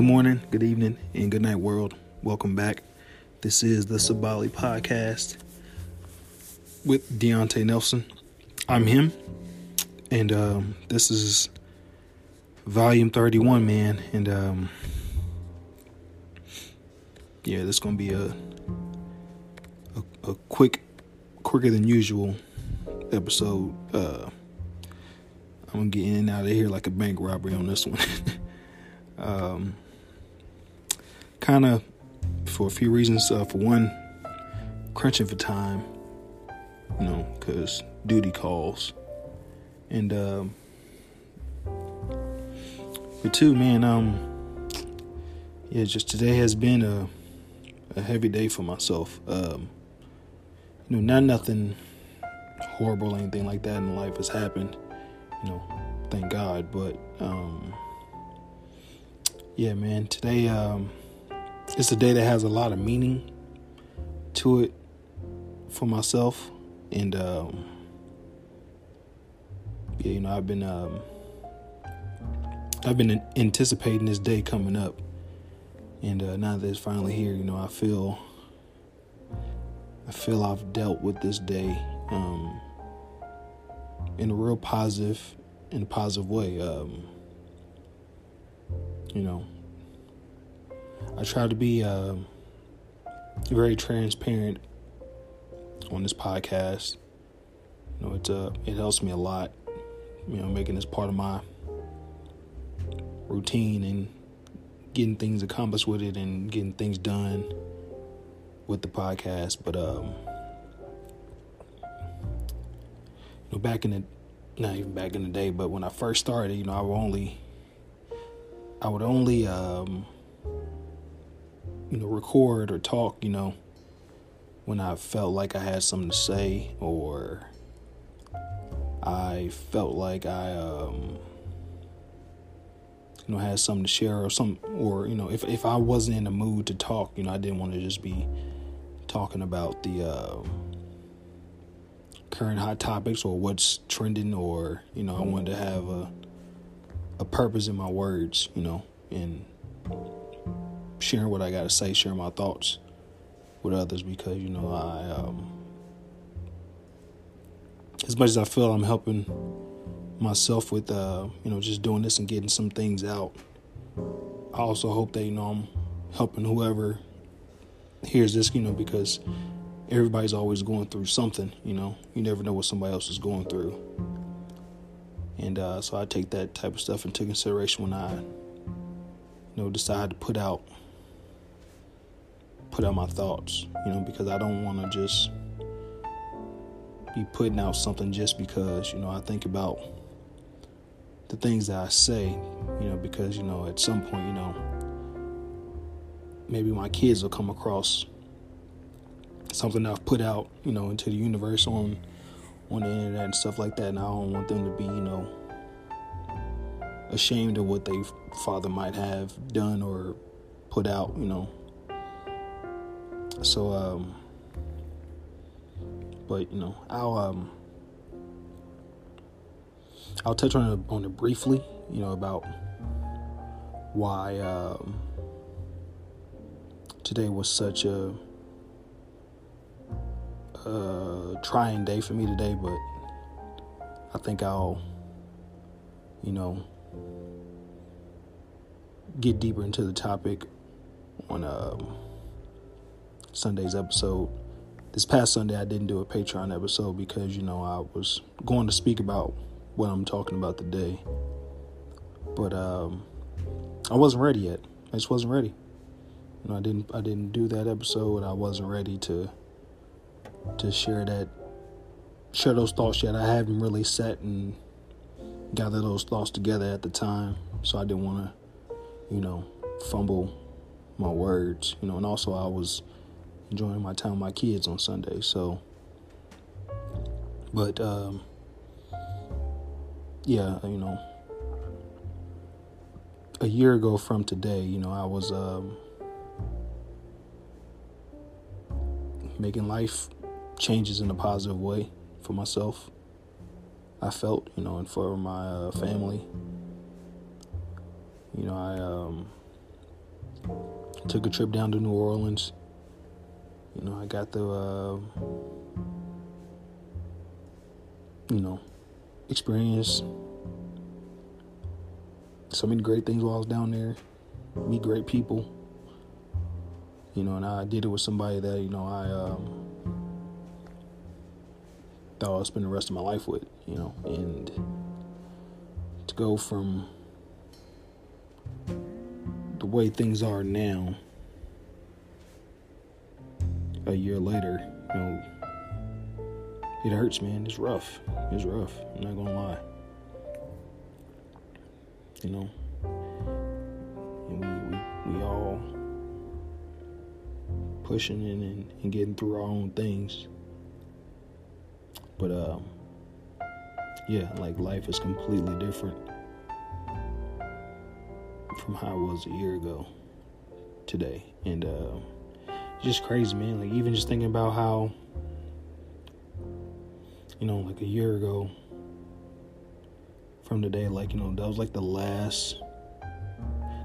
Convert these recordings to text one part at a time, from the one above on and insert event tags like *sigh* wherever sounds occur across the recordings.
Good morning, good evening, and good night, world. Welcome back. This is the Sabali Podcast with De'Onte Nelson. I'm him, and um, this is volume 31, man. And um, yeah, this is gonna be a, a a quick, quicker than usual episode. Uh, I'm gonna get in and out of here like a bank robbery on this one. *laughs* um, kind of for a few reasons. Uh, for one, crunching for time, you know, because duty calls, and um, for two, man, um, yeah, just today has been a a heavy day for myself. Um, you know, not nothing horrible or anything like that in life has happened. You know, thank God. But um, yeah, man, today um, it's a day that has a lot of meaning to it for myself, and um, yeah, you know, I've been um, I've been anticipating this day coming up, and uh, now that it's finally here, you know, I feel I feel I've dealt with this day um, in a real positive, in a positive way. Um, you know, I try to be uh, very transparent on this podcast. You know, it's uh, it helps me a lot. You know, making this part of my routine and getting things accomplished with it and getting things done with the podcast. But um, you know, back in the not even back in the day, but when I first started, you know, I would only I would only um, you know record or talk, you know, when I felt like I had something to say or I felt like I um, you know had something to share or some or you know if if I wasn't in the mood to talk, you know, I didn't want to just be talking about the uh, current hot topics or what's trending or you know I wanted to have a a purpose in my words, you know, and sharing what I got to say, sharing my thoughts with others because you know I um, as much as I feel I'm helping myself with uh, you know just doing this and getting some things out. I also hope that you know I'm helping whoever hears this, you know, because everybody's always going through something, you know. You never know what somebody else is going through. And uh, so I take that type of stuff into consideration when I, you know, decide to put out put out my thoughts, you know, because I don't want to just be putting out something just because, you know, I think about the things that I say, you know, because, you know, at some point, you know, maybe my kids will come across something I've put out, you know, into the universe on on the internet and stuff like that, and I don't want them to be, you know, ashamed of what their father might have done or put out, you know. So, um, but you know, I'll um, I'll touch on it on it briefly, you know, about why um, today was such a uh, trying day for me today, but I think I'll, you know, get deeper into the topic on um, Sunday's episode. This past Sunday, I didn't do a Patreon episode because, you know, I was going to speak about what I'm talking about today. But um, I wasn't ready yet. I just wasn't ready. You know, I didn't I didn't do that episode. I wasn't ready to to share that share those thoughts yet. I haven't really sat and gathered those thoughts together at the time, so I didn't want to, you know, fumble my words, you know. And also, I was enjoying my time with my kids on Sunday, so. But um, yeah, you know, a year ago from today, you know, I was um, making life changes in a positive way for myself. I felt, you know, and for my uh, family. You know, I um, Took a trip down to New Orleans. You know, I got the, uh, you know, experience so many great things while I was down there. Meet great people. You know, and I did it with somebody that, you know, I um, thought I'd spend the rest of my life with, you know, and to go from the way things are now a year later, you know, it hurts, man. It's rough. It's rough. I'm not gonna lie. You know, and we we, we all pushing in and, and getting through our own things. But um, yeah, like life is completely different from how it was a year ago today, and uh, just crazy, man. Like even just thinking about how you know, like a year ago from today, like, you know, that was like the last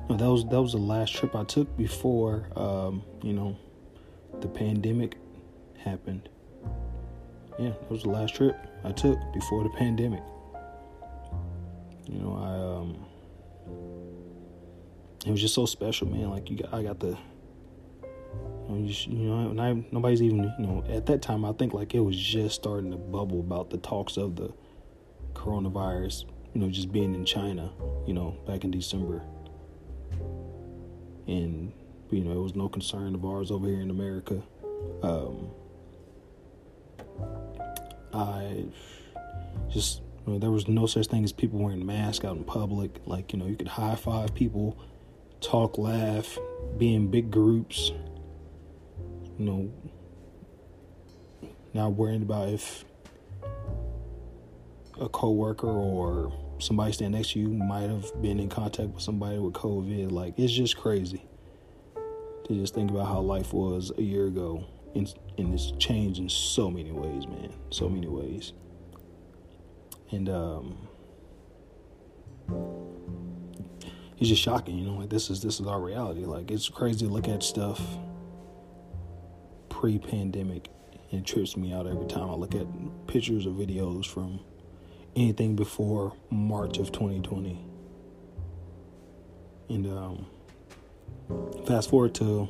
no, that was that was the last trip I took before um, you know, the pandemic happened. Yeah, that was the last trip I took before the pandemic. You know, I um it was just so special, man. Like you got, I got the you know, just, you know, and I, nobody's even, you know, at that time, I think like it was just starting to bubble about the talks of the coronavirus, you know, just being in China, you know, back in December. And, you know, it was no concern of ours over here in America. Um, I just, you know, there was no such thing as people wearing masks out in public. Like, you know, you could high five people, talk, laugh, be in big groups you know, not worrying about if a coworker or somebody standing next to you might have been in contact with somebody with COVID. Like it's just crazy to just think about how life was a year ago, and, and it's changed in so many ways, man. So many ways, and um, it's just shocking. You know, like this is this is our reality. Like it's crazy to look at stuff pre-pandemic and it trips me out every time I look at pictures or videos from anything before March of 2020. And um, fast forward to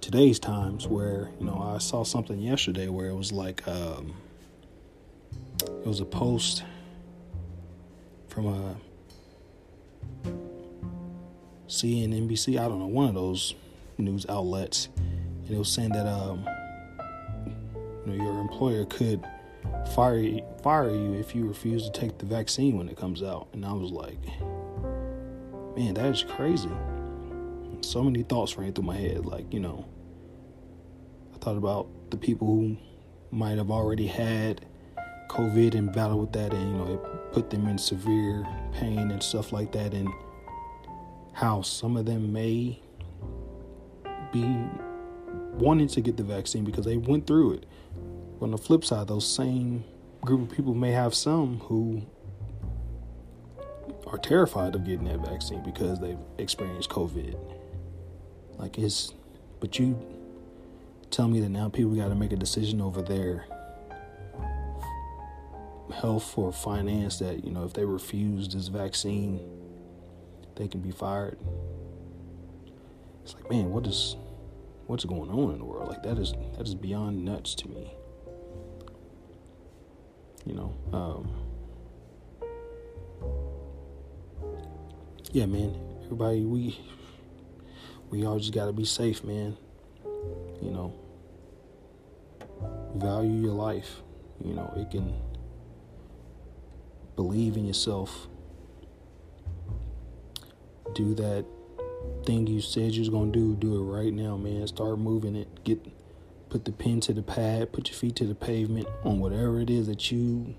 today's times where, you know, I saw something yesterday where it was like um, it was a post from a CNNBC, I don't know, one of those news outlets, and it was saying that um, you know your employer could fire fire you if you refuse to take the vaccine when it comes out. And I was like, man, that is crazy. So many thoughts ran through my head. Like you know, I thought about the people who might have already had COVID and battled with that, and you know, it put them in severe pain and stuff like that, and how some of them may be wanting to get the vaccine because they went through it. On the flip side, those same group of people may have some who are terrified of getting that vaccine because they've experienced COVID. Like it's, but you tell me that now people got to make a decision over their health or finance that you know if they refuse this vaccine, they can be fired. It's like, man, what is what's going on in the world? Like that is that is beyond nuts to me. You know, um, yeah, man. Everybody, we we all just gotta be safe, man. You know, value your life. You know, it can believe in yourself. Do that thing you said you was gonna do, do it right now, man. Start moving it. Get put the pen to the pad, put your feet to the pavement on whatever it is that you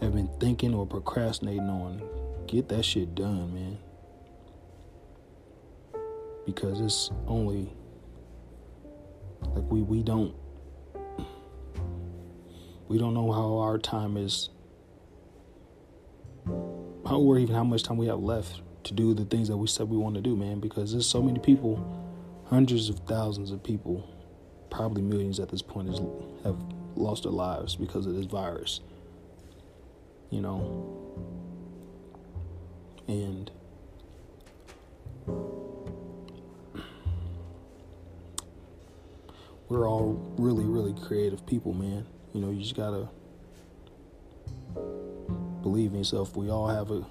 have been thinking or procrastinating on. Get that shit done, man. Because it's only like we we don't we don't know how our time is how or even how much time we have left to do the things that we said we want to do, man, because there's so many people, hundreds of thousands of people, probably millions at this point, is, have lost their lives because of this virus. You know? And we're all really, really creative people, man. You know, you just gotta believe in yourself. We all have a,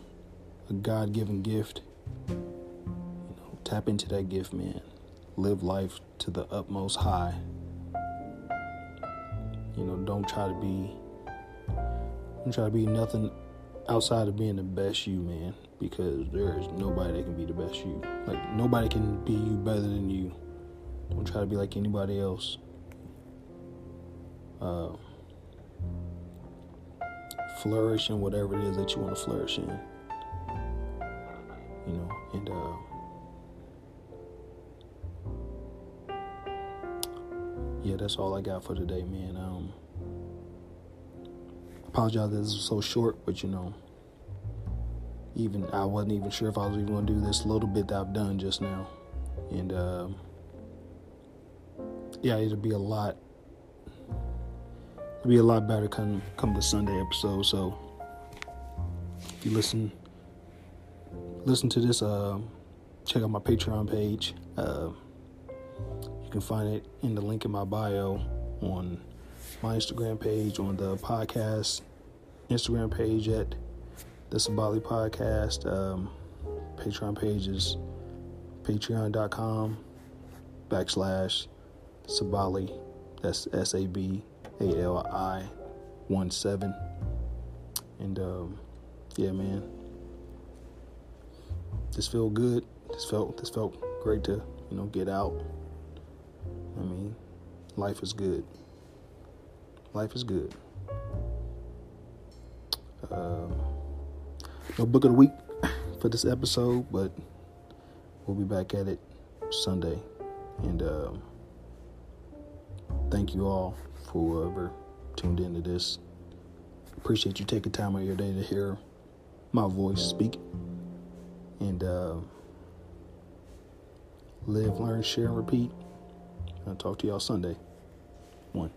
a God given gift. You know, tap into that gift, man. Live life to the utmost high. You know, don't try to be don't try to be nothing outside of being the best you, man, because there is nobody that can be the best you. Like nobody can be you better than you. Don't try to be like anybody else. Uh, flourish in whatever it is that you want to flourish in. You know, and uh, yeah, that's all I got for today, man. Um, apologize that this was so short, but you know, even I wasn't even sure if I was even to do this little bit that I've done just now, and um, yeah, it'll be a lot. It'll be a lot better come come the Sunday episode. So if you listen listen to this, uh, check out my Patreon page. Uh, you can find it in the link in my bio on my Instagram page, on the podcast Instagram page at the Sabali Podcast. Um, Patreon page is patreon.com backslash Sabali. That's S A B A L I 1 7. And um, yeah, man. This felt good. This felt this felt great to, you know, get out. I mean, life is good. Life is good. Um, no book of the week *coughs* for this episode, but we'll be back at it Sunday. And um, thank you all for whoever tuned into this. Appreciate you taking time out of your day to hear my voice speak. And uh, live, learn, share, and repeat. I'll talk to y'all Sunday. One.